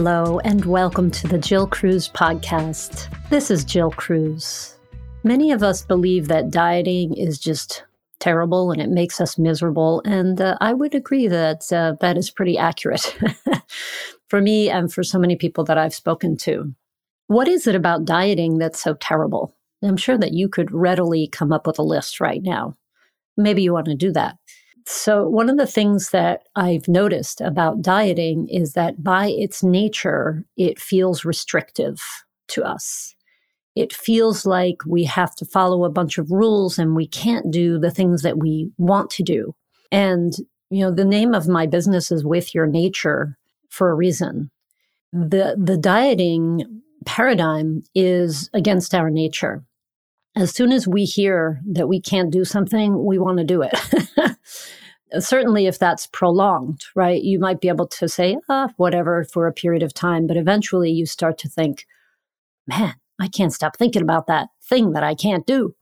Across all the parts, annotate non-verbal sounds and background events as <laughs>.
Hello, and welcome to the Jill Cruz podcast. This is Jill Cruz. Many of us believe that dieting is just terrible and it makes us miserable. And uh, I would agree that uh, that is pretty accurate <laughs> for me and for so many people that I've spoken to. What is it about dieting that's so terrible? I'm sure that you could readily come up with a list right now. Maybe you want to do that. So, one of the things that I've noticed about dieting is that by its nature, it feels restrictive to us. It feels like we have to follow a bunch of rules and we can't do the things that we want to do. And, you know, the name of my business is With Your Nature for a reason. The, the dieting paradigm is against our nature. As soon as we hear that we can't do something, we want to do it. <laughs> certainly if that's prolonged, right, you might be able to say, ah, whatever for a period of time. But eventually you start to think, man, I can't stop thinking about that thing that I can't do.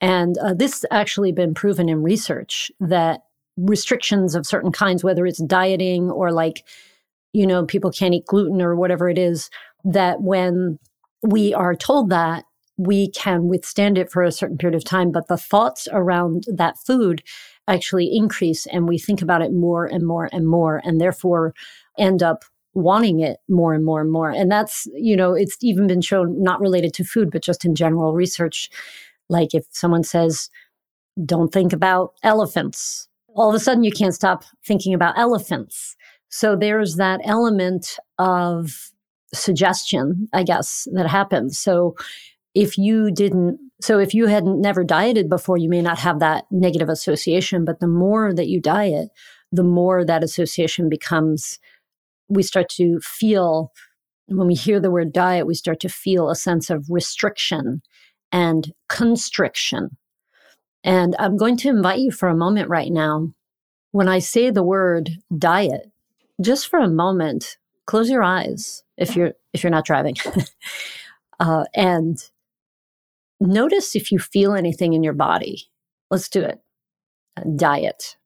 And uh, this actually been proven in research that restrictions of certain kinds, whether it's dieting or like, you know, people can't eat gluten or whatever it is, that when we are told that, we can withstand it for a certain period of time. But the thoughts around that food actually increase and we think about it more and more and more and therefore end up wanting it more and more and more. And that's you know it's even been shown not related to food but just in general research. Like if someone says don't think about elephants all of a sudden you can't stop thinking about elephants. So there's that element of suggestion i guess that happens. So if you didn't so if you had never dieted before, you may not have that negative association. But the more that you diet, the more that association becomes, we start to feel, when we hear the word diet, we start to feel a sense of restriction and constriction. And I'm going to invite you for a moment right now. When I say the word diet, just for a moment, close your eyes if you're if you're not driving, <laughs> uh, and Notice if you feel anything in your body. Let's do it. Diet.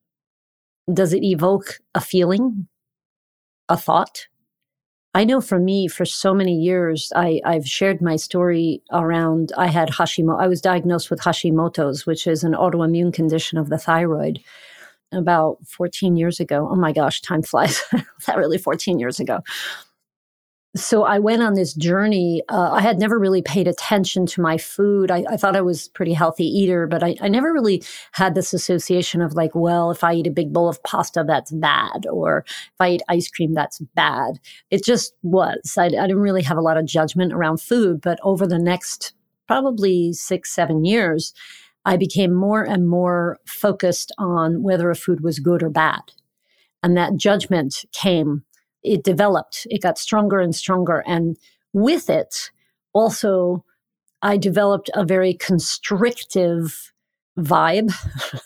Does it evoke a feeling, a thought? I know for me, for so many years, I, I've shared my story around I had Hashimoto. I was diagnosed with Hashimoto's, which is an autoimmune condition of the thyroid about 14 years ago. Oh my gosh, time flies. <laughs> that really 14 years ago so I went on this journey. Uh, I had never really paid attention to my food. I, I thought I was pretty healthy eater, but I, I, never really had this association of like, well, if I eat a big bowl of pasta, that's bad, or if I eat ice cream, that's bad. It just was. I, I didn't really have a lot of judgment around food, but over the next probably six, seven years, I became more and more focused on whether a food was good or bad. And that judgment came it developed. It got stronger and stronger. And with it, also, I developed a very constrictive vibe.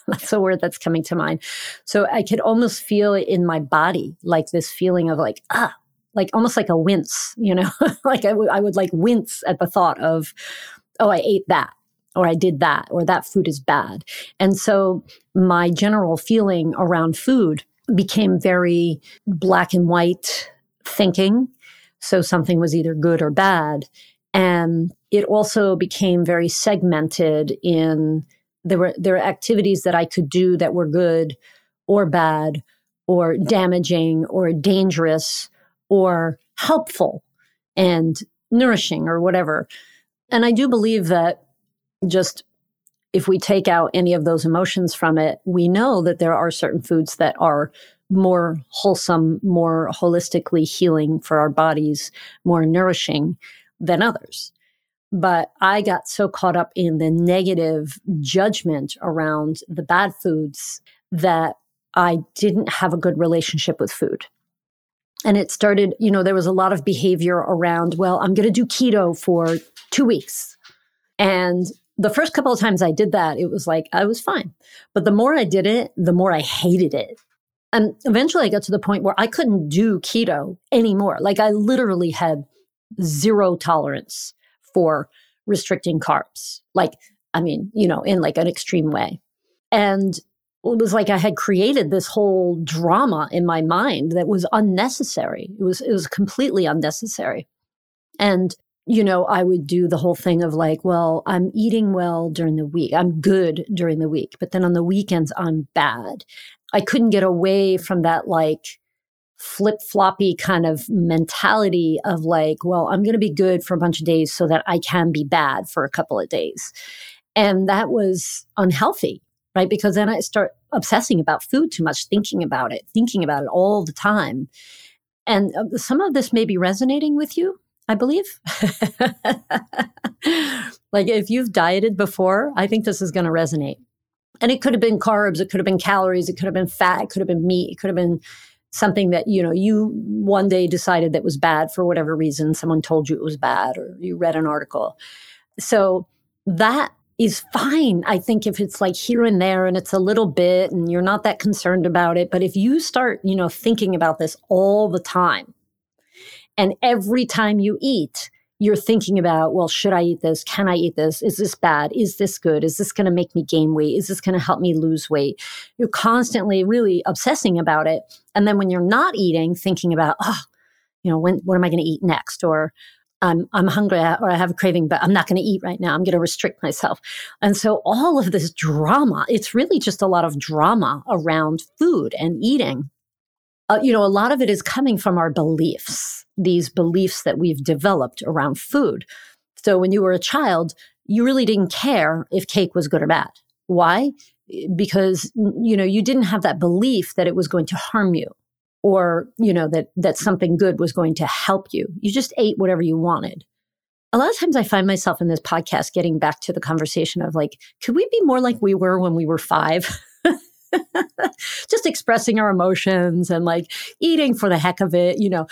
<laughs> that's a word that's coming to mind. So I could almost feel it in my body, like this feeling of like, ah, like almost like a wince, you know, <laughs> like I, w- I would like wince at the thought of, oh, I ate that or I did that or that food is bad. And so my general feeling around food became very black and white thinking. So something was either good or bad. And it also became very segmented in there were there were activities that I could do that were good or bad or damaging or dangerous or helpful and nourishing or whatever. And I do believe that just if we take out any of those emotions from it, we know that there are certain foods that are more wholesome, more holistically healing for our bodies, more nourishing than others. But I got so caught up in the negative judgment around the bad foods that I didn't have a good relationship with food. And it started, you know, there was a lot of behavior around, well, I'm going to do keto for two weeks. And the first couple of times I did that, it was like I was fine. But the more I did it, the more I hated it. And eventually I got to the point where I couldn't do keto anymore. Like I literally had zero tolerance for restricting carbs. Like, I mean, you know, in like an extreme way. And it was like I had created this whole drama in my mind that was unnecessary. It was it was completely unnecessary. And you know, I would do the whole thing of like, well, I'm eating well during the week. I'm good during the week, but then on the weekends I'm bad. I couldn't get away from that like flip floppy kind of mentality of like, well, I'm going to be good for a bunch of days so that I can be bad for a couple of days. And that was unhealthy, right? Because then I start obsessing about food too much, thinking about it, thinking about it all the time. And uh, some of this may be resonating with you, I believe. like if you've dieted before, I think this is going to resonate. And it could have been carbs, it could have been calories, it could have been fat, it could have been meat, it could have been something that you know you one day decided that was bad for whatever reason someone told you it was bad or you read an article so that is fine i think if it's like here and there and it's a little bit and you're not that concerned about it but if you start you know thinking about this all the time and every time you eat you're thinking about, well, should I eat this? Can I eat this? Is this bad? Is this good? Is this going to make me gain weight? Is this going to help me lose weight? You're constantly really obsessing about it. And then when you're not eating, thinking about, oh, you know, when, what am I going to eat next? Or I'm, I'm hungry or I have a craving, but I'm not going to eat right now. I'm going to restrict myself. And so all of this drama, it's really just a lot of drama around food and eating. Uh, you know, a lot of it is coming from our beliefs these beliefs that we've developed around food. So when you were a child, you really didn't care if cake was good or bad. Why? Because, you know, you didn't have that belief that it was going to harm you or, you know, that, that something good was going to help you. You just ate whatever you wanted. A lot of times I find myself in this podcast getting back to the conversation of like, could we be more like we were when we were five? <laughs> <laughs> just expressing our emotions and like eating for the heck of it, you know,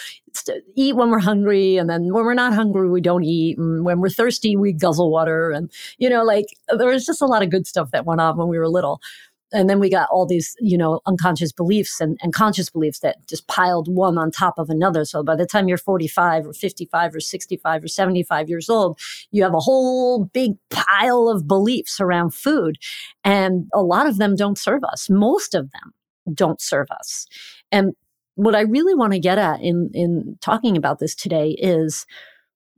eat when we're hungry. And then when we're not hungry, we don't eat. And when we're thirsty, we guzzle water. And, you know, like there was just a lot of good stuff that went on when we were little and then we got all these you know unconscious beliefs and, and conscious beliefs that just piled one on top of another. So by the time you're 45 or 55 or 65 or 75 years old you have a whole big pile of beliefs around food. And a lot of them don't serve us. Most of them don't serve us. And what i really want to get at in in talking about this today is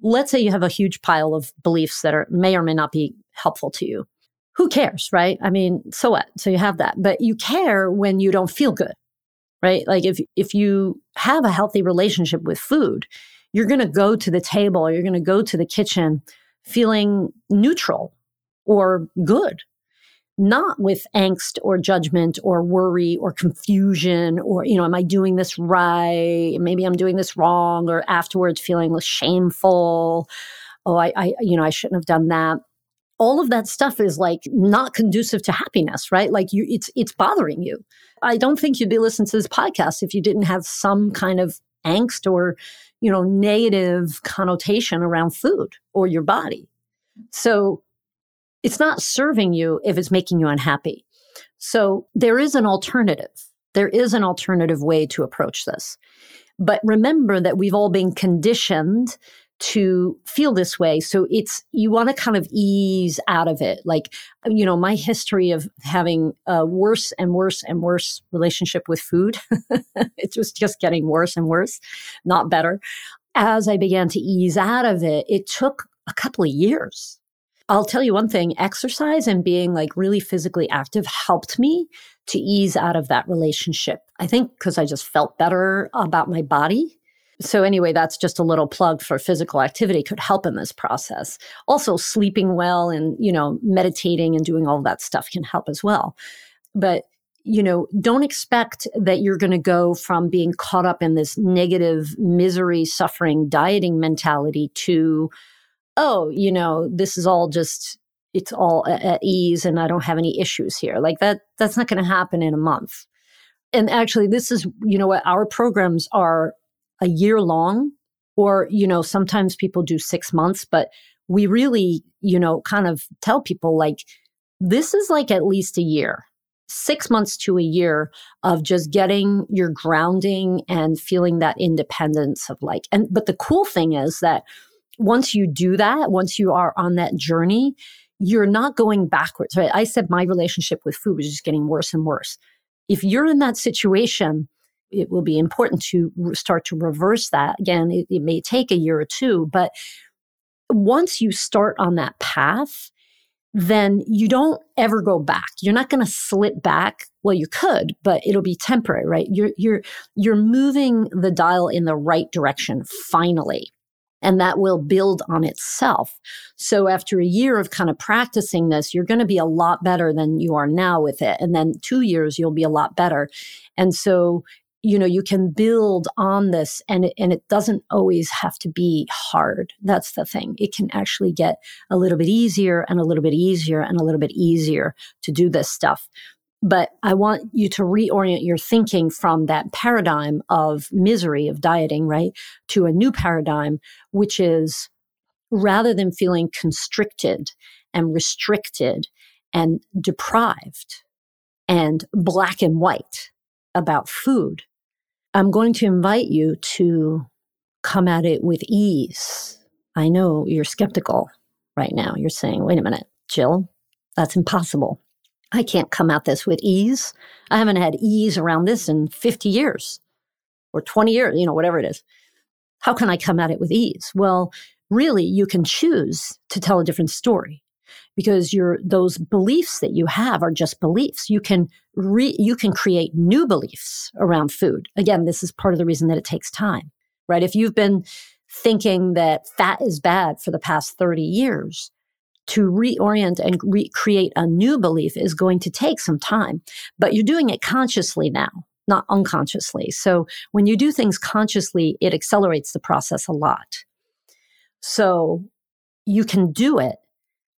let's say you have a huge pile of beliefs that are may or may not be helpful to you who cares, right? I mean, so what? So you have that, but you care when you don't feel good, right? Like if, if you have a healthy relationship with food, you're going to go to the table, you're going to go to the kitchen feeling neutral or good, not with angst or judgment or worry or confusion or, you know, am I doing this right? Maybe I'm doing this wrong or afterwards feeling shameful. Oh, I, I, you know, I shouldn't have done that all of that stuff is like not conducive to happiness, right? Like you, it's, it's bothering you. I don't think you'd be listening to this podcast if you didn't have some kind of angst or, you know, negative connotation around food or your body. So it's not serving you if it's making you unhappy. So there is an alternative. There is an alternative way to approach this. But remember that we've all been conditioned to feel this way. So it's, you want to kind of ease out of it. Like, you know, my history of having a worse and worse and worse relationship with food, <laughs> it was just getting worse and worse, not better. As I began to ease out of it, it took a couple of years. I'll tell you one thing exercise and being like really physically active helped me to ease out of that relationship. I think because I just felt better about my body so anyway, that's just a little plug for physical activity could help in this process. Also sleeping well and, you know, meditating and doing all that stuff can help as well. But you know, don't expect that you're going to go from being caught up in this negative misery, suffering, dieting mentality to, oh, you know, this is all just, it's all at ease and I don't have any issues here. Like that, that's not going to happen in a month. And actually, this is, you know what, our programs are a year long, or, you know, sometimes people do six months, but we really, you know, kind of tell people like, this is like at least a year, six months to a year of just getting your grounding and feeling that independence of like, and, but the cool thing is that once you do that, once you are on that journey, you're not going backwards, right? I said my relationship with food was just getting worse and worse. If you're in that situation, it will be important to start to reverse that. Again, it, it may take a year or two, but once you start on that path, then you don't ever go back. You're not going to slip back. Well, you could, but it'll be temporary, right? You're you're you're moving the dial in the right direction finally. And that will build on itself. So after a year of kind of practicing this, you're going to be a lot better than you are now with it. And then two years, you'll be a lot better. And so you know you can build on this and it, and it doesn't always have to be hard. That's the thing. It can actually get a little bit easier and a little bit easier and a little bit easier to do this stuff. But i want you to reorient your thinking from that paradigm of misery of dieting right to a new paradigm which is rather than feeling constricted and restricted and deprived and black and white about food I'm going to invite you to come at it with ease. I know you're skeptical right now. You're saying, wait a minute, Jill, that's impossible. I can't come at this with ease. I haven't had ease around this in 50 years or 20 years, you know, whatever it is. How can I come at it with ease? Well, really, you can choose to tell a different story because your those beliefs that you have are just beliefs. You can re, you can create new beliefs around food. Again, this is part of the reason that it takes time, right? If you've been thinking that fat is bad for the past 30 years, to reorient and recreate a new belief is going to take some time, but you're doing it consciously now, not unconsciously. So when you do things consciously, it accelerates the process a lot. So you can do it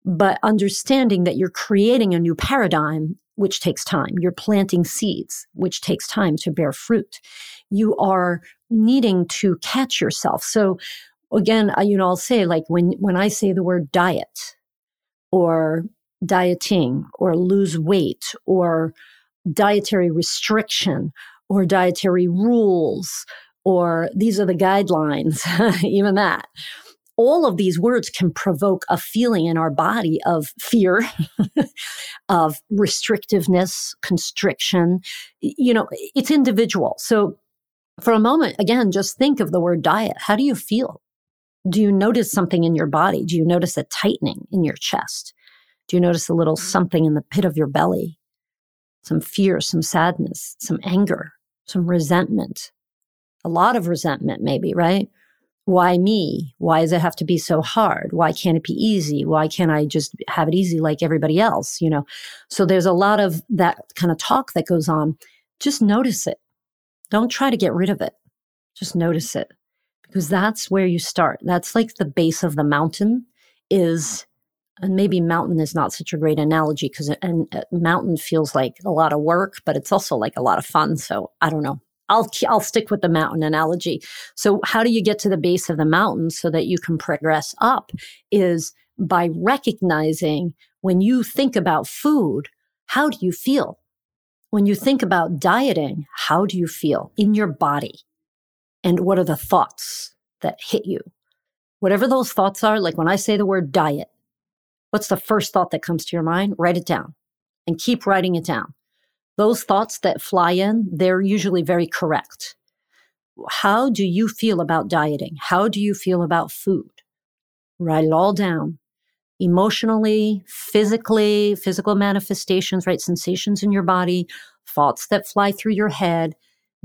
but understanding that you're creating a new paradigm, which takes time. You're planting seeds, which takes time to bear fruit. You are needing to catch yourself. So again, you know, I'll say like when, when I say the word diet or dieting or lose weight or dietary restriction or dietary rules or these are the guidelines, <laughs> even that all of these words can provoke a feeling in our body of fear, <laughs> of restrictiveness, constriction. You know, it's individual. So for a moment, again, just think of the word diet. How do you feel? Do you notice something in your body? Do you notice a tightening in your chest? Do you notice a little mm-hmm. something in the pit of your belly? Some fear, some sadness, some anger, some resentment, a lot of resentment, maybe, right? Why me? Why does it have to be so hard? Why can't it be easy? Why can't I just have it easy like everybody else? You know, so there's a lot of that kind of talk that goes on. Just notice it. Don't try to get rid of it. Just notice it because that's where you start. That's like the base of the mountain is, and maybe mountain is not such a great analogy because a uh, mountain feels like a lot of work, but it's also like a lot of fun. So I don't know. I'll I'll stick with the mountain analogy. So how do you get to the base of the mountain so that you can progress up is by recognizing when you think about food, how do you feel? When you think about dieting, how do you feel in your body? And what are the thoughts that hit you? Whatever those thoughts are, like when I say the word diet, what's the first thought that comes to your mind? Write it down and keep writing it down those thoughts that fly in, they're usually very correct. How do you feel about dieting? How do you feel about food? Write it all down. Emotionally, physically, physical manifestations, right? Sensations in your body, thoughts that fly through your head.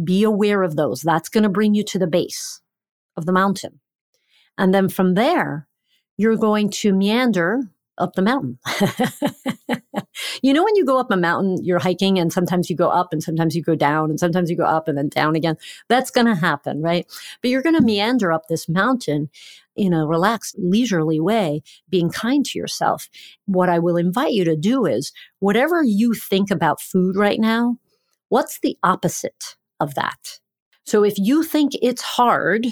Be aware of those. That's going to bring you to the base of the mountain. And then from there, you're going to meander up the mountain. you know, when you go up a mountain, you're hiking and sometimes you go up and sometimes you go down and sometimes you go up and then down again. That's going to happen, right? But you're going to meander up this mountain in a relaxed, leisurely way, being kind to yourself. What I will invite you to do is whatever you think about food right now, what's the opposite of that? So if you think it's hard,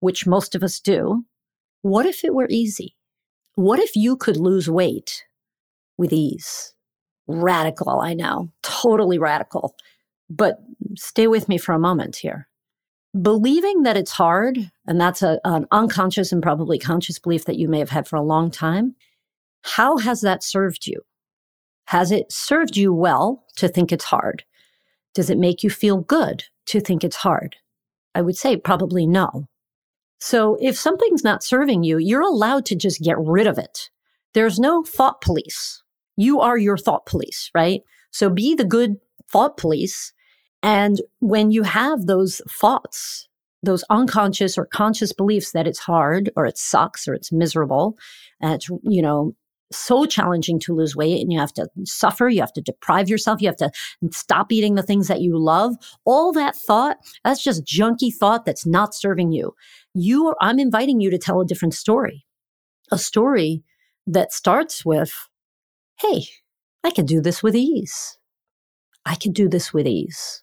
which most of us do, what if it were easy? What if you could lose weight with ease? Radical, I know, totally radical. But stay with me for a moment here. Believing that it's hard, and that's a, an unconscious and probably conscious belief that you may have had for a long time, How has that served you? Has it served you well to think it's hard? Does it make you feel good to think it's hard? I would say probably no. So if something's not serving you, you're allowed to just get rid of it. There's no thought police. You are your thought police, right? So be the good thought police. And when you have those thoughts, those unconscious or conscious beliefs that it's hard or it sucks or it's miserable, and it's, you know, so challenging to lose weight and you have to suffer, you have to deprive yourself, you have to stop eating the things that you love. All that thought, that's just junky thought that's not serving you. You are, I'm inviting you to tell a different story. A story that starts with, Hey, I can do this with ease. I can do this with ease.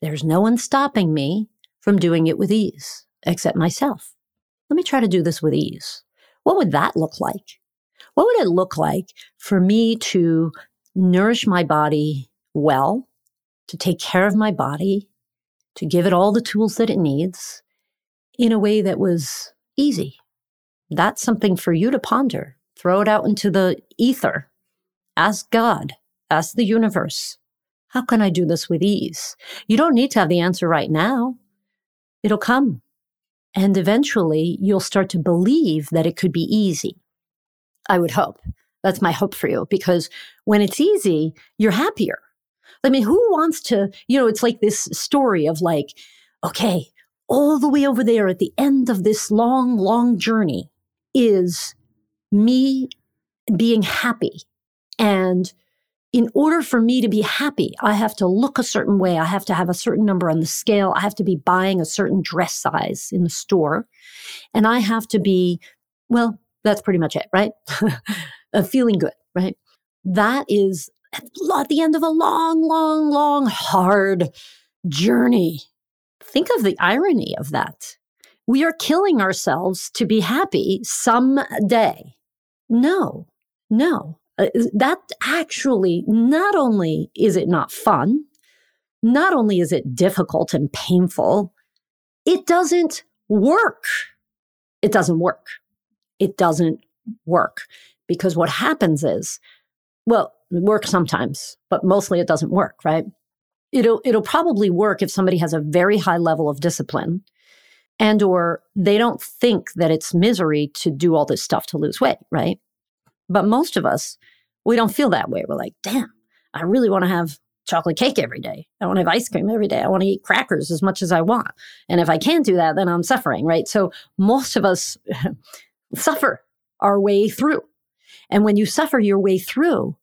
There's no one stopping me from doing it with ease except myself. Let me try to do this with ease. What would that look like? What would it look like for me to nourish my body well, to take care of my body, to give it all the tools that it needs in a way that was easy? That's something for you to ponder. Throw it out into the ether. Ask God, ask the universe. How can I do this with ease? You don't need to have the answer right now. It'll come. And eventually you'll start to believe that it could be easy. I would hope. That's my hope for you because when it's easy, you're happier. I mean, who wants to, you know, it's like this story of like, okay, all the way over there at the end of this long, long journey is me being happy. And in order for me to be happy, I have to look a certain way. I have to have a certain number on the scale. I have to be buying a certain dress size in the store. And I have to be, well, that's pretty much it, right? <laughs> feeling good, right? That is at the end of a long, long, long, hard journey. Think of the irony of that. We are killing ourselves to be happy someday. No, no. Uh, that actually, not only is it not fun, not only is it difficult and painful, it doesn't work. It doesn't work it doesn't work because what happens is, well, it works sometimes, but mostly it doesn't work, right? It'll, it'll probably work if somebody has a very high level of discipline and or they don't think that it's misery to do all this stuff to lose weight, right? But most of us, we don't feel that way. We're like, damn, I really want to have chocolate cake every day. I want to have ice cream every day. I want to eat crackers as much as I want. And if I can't do that, then I'm suffering, right? So most of us <laughs> suffer our way through. And when you suffer your way through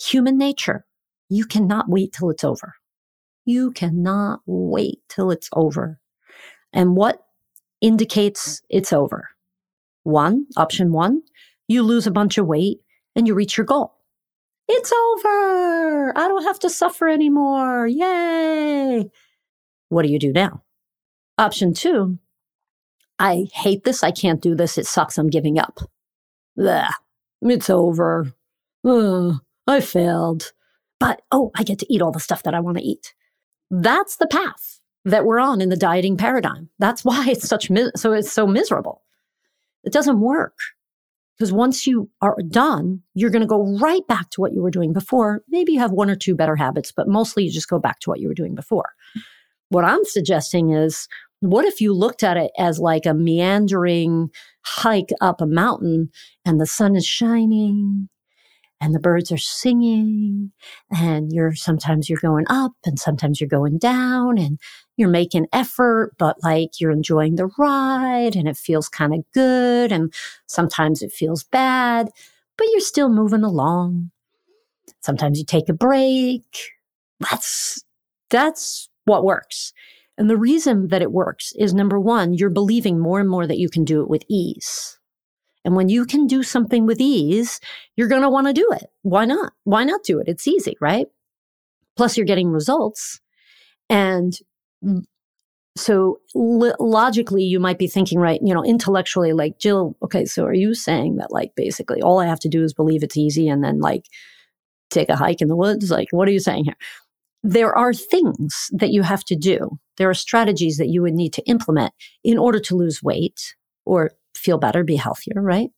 human nature, you cannot wait till it's over. You cannot wait till it's over. And what indicates it's over? One, option one, you lose a bunch of weight and you reach your goal. It's over. I don't have to suffer anymore. Yay. What do you do now? Option two, I hate this. I can't do this. It sucks. I'm giving up. Blah. It's over. Uh, I failed. But oh, I get to eat all the stuff that I want to eat. That's the path that we're on in the dieting paradigm. That's why <laughs> it's such so it's so miserable. It doesn't work because once you are done, you're going to go right back to what you were doing before. Maybe you have one or two better habits, but mostly you just go back to what you were doing before. What I'm suggesting is what if you looked at it as like a meandering hike up a mountain and the sun is shining and the birds are singing and you're sometimes you're going up and sometimes you're going down and you're making effort, but like you're enjoying the ride and it feels kind of good. And sometimes it feels bad, but you're still moving along. Sometimes you take a break. That's, that's what works. And the reason that it works is number one, you're believing more and more that you can do it with ease. And when you can do something with ease, you're going to want to do it. Why not? Why not do it? It's easy, right? Plus, you're getting results. And so logically, you might be thinking, right, you know, intellectually, like, Jill, okay, so are you saying that, like, basically all I have to do is believe it's easy and then, like, take a hike in the woods? Like, what are you saying here? There are things that you have to do. There are strategies that you would need to implement in order to lose weight or feel better, be healthier, right?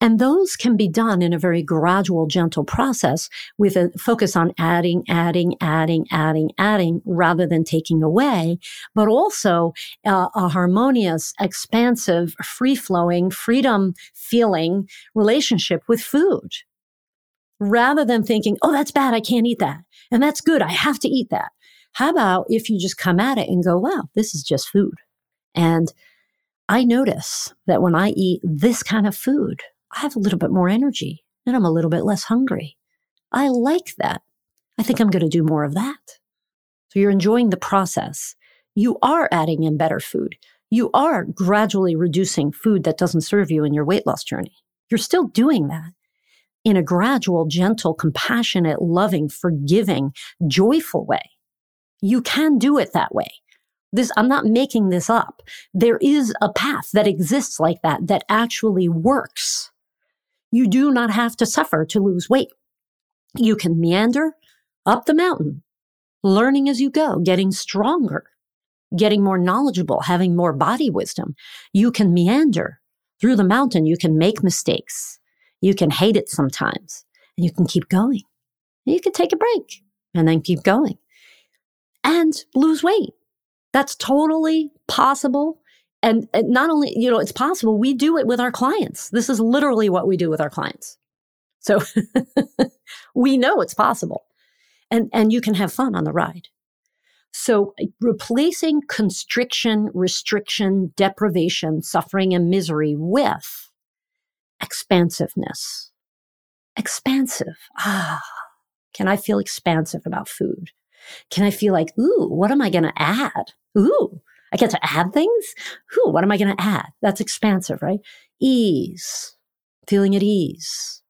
And those can be done in a very gradual, gentle process with a focus on adding, adding, adding, adding, adding, rather than taking away, but also uh, a harmonious, expansive, free flowing, freedom feeling relationship with food. Rather than thinking, oh, that's bad. I can't eat that. And that's good. I have to eat that. How about if you just come at it and go, wow, this is just food. And I notice that when I eat this kind of food, I have a little bit more energy and I'm a little bit less hungry. I like that. I think I'm going to do more of that. So you're enjoying the process. You are adding in better food. You are gradually reducing food that doesn't serve you in your weight loss journey. You're still doing that in a gradual, gentle, compassionate, loving, forgiving, joyful way. You can do it that way. This, I'm not making this up. There is a path that exists like that, that actually works. You do not have to suffer to lose weight. You can meander up the mountain, learning as you go, getting stronger, getting more knowledgeable, having more body wisdom. You can meander through the mountain. You can make mistakes. You can hate it sometimes and you can keep going. You can take a break and then keep going and lose weight. That's totally possible and, and not only, you know, it's possible, we do it with our clients. This is literally what we do with our clients. So <laughs> we know it's possible. And, and you can have fun on the ride. So replacing constriction, restriction, deprivation, suffering, and misery with expansiveness. Expansive. Ah, can I feel expansive about food? Can I feel like, ooh, what am I going to add? Ooh, I get to add things. Ooh, What am I going to add? That's expansive, right? Ease, feeling at ease,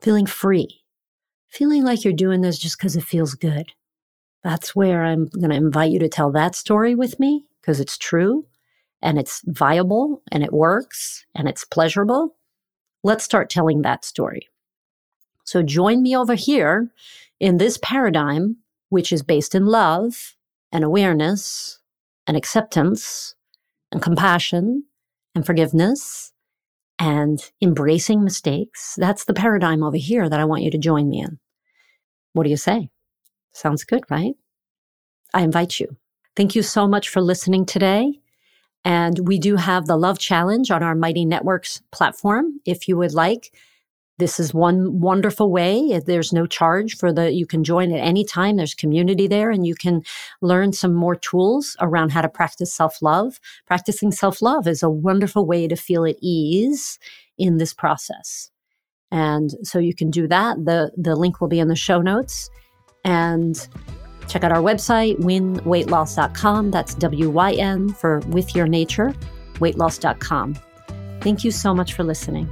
feeling free, feeling like you're doing this just because it feels good. That's where I'm going to invite you to tell that story with me because it's true and it's viable and it works and it's pleasurable. Let's start telling that story. So join me over here in this paradigm, which is based in love and awareness and acceptance and compassion and forgiveness and embracing mistakes. That's the paradigm over here that I want you to join me in. What do you say? Sounds good, right? I invite you. Thank you so much for listening today. And we do have the Love Challenge on our Mighty Networks platform. If you would like, this is one wonderful way. There's no charge for the, you can join at any time. There's community there and you can learn some more tools around how to practice self love. Practicing self love is a wonderful way to feel at ease in this process. And so you can do that. The, the link will be in the show notes and check out our website, wynweightloss.com. That's W Y N for with your nature, weightloss.com. Thank you so much for listening.